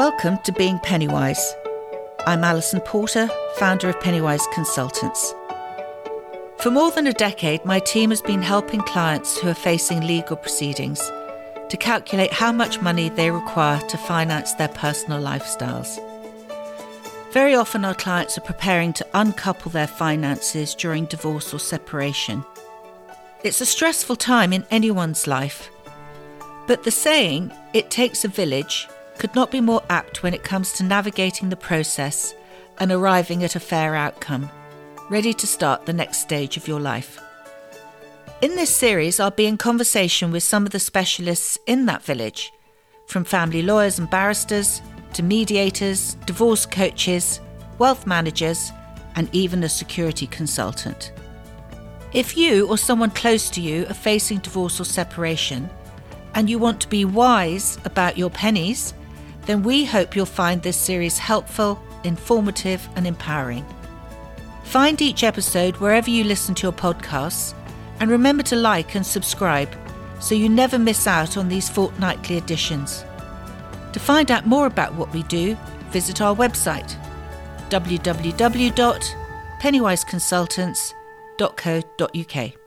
Welcome to Being Pennywise. I'm Alison Porter, founder of Pennywise Consultants. For more than a decade, my team has been helping clients who are facing legal proceedings to calculate how much money they require to finance their personal lifestyles. Very often, our clients are preparing to uncouple their finances during divorce or separation. It's a stressful time in anyone's life, but the saying, it takes a village, could not be more apt when it comes to navigating the process and arriving at a fair outcome, ready to start the next stage of your life. In this series, I'll be in conversation with some of the specialists in that village, from family lawyers and barristers to mediators, divorce coaches, wealth managers, and even a security consultant. If you or someone close to you are facing divorce or separation, and you want to be wise about your pennies, then we hope you'll find this series helpful, informative, and empowering. Find each episode wherever you listen to your podcasts, and remember to like and subscribe so you never miss out on these fortnightly editions. To find out more about what we do, visit our website www.pennywiseconsultants.co.uk.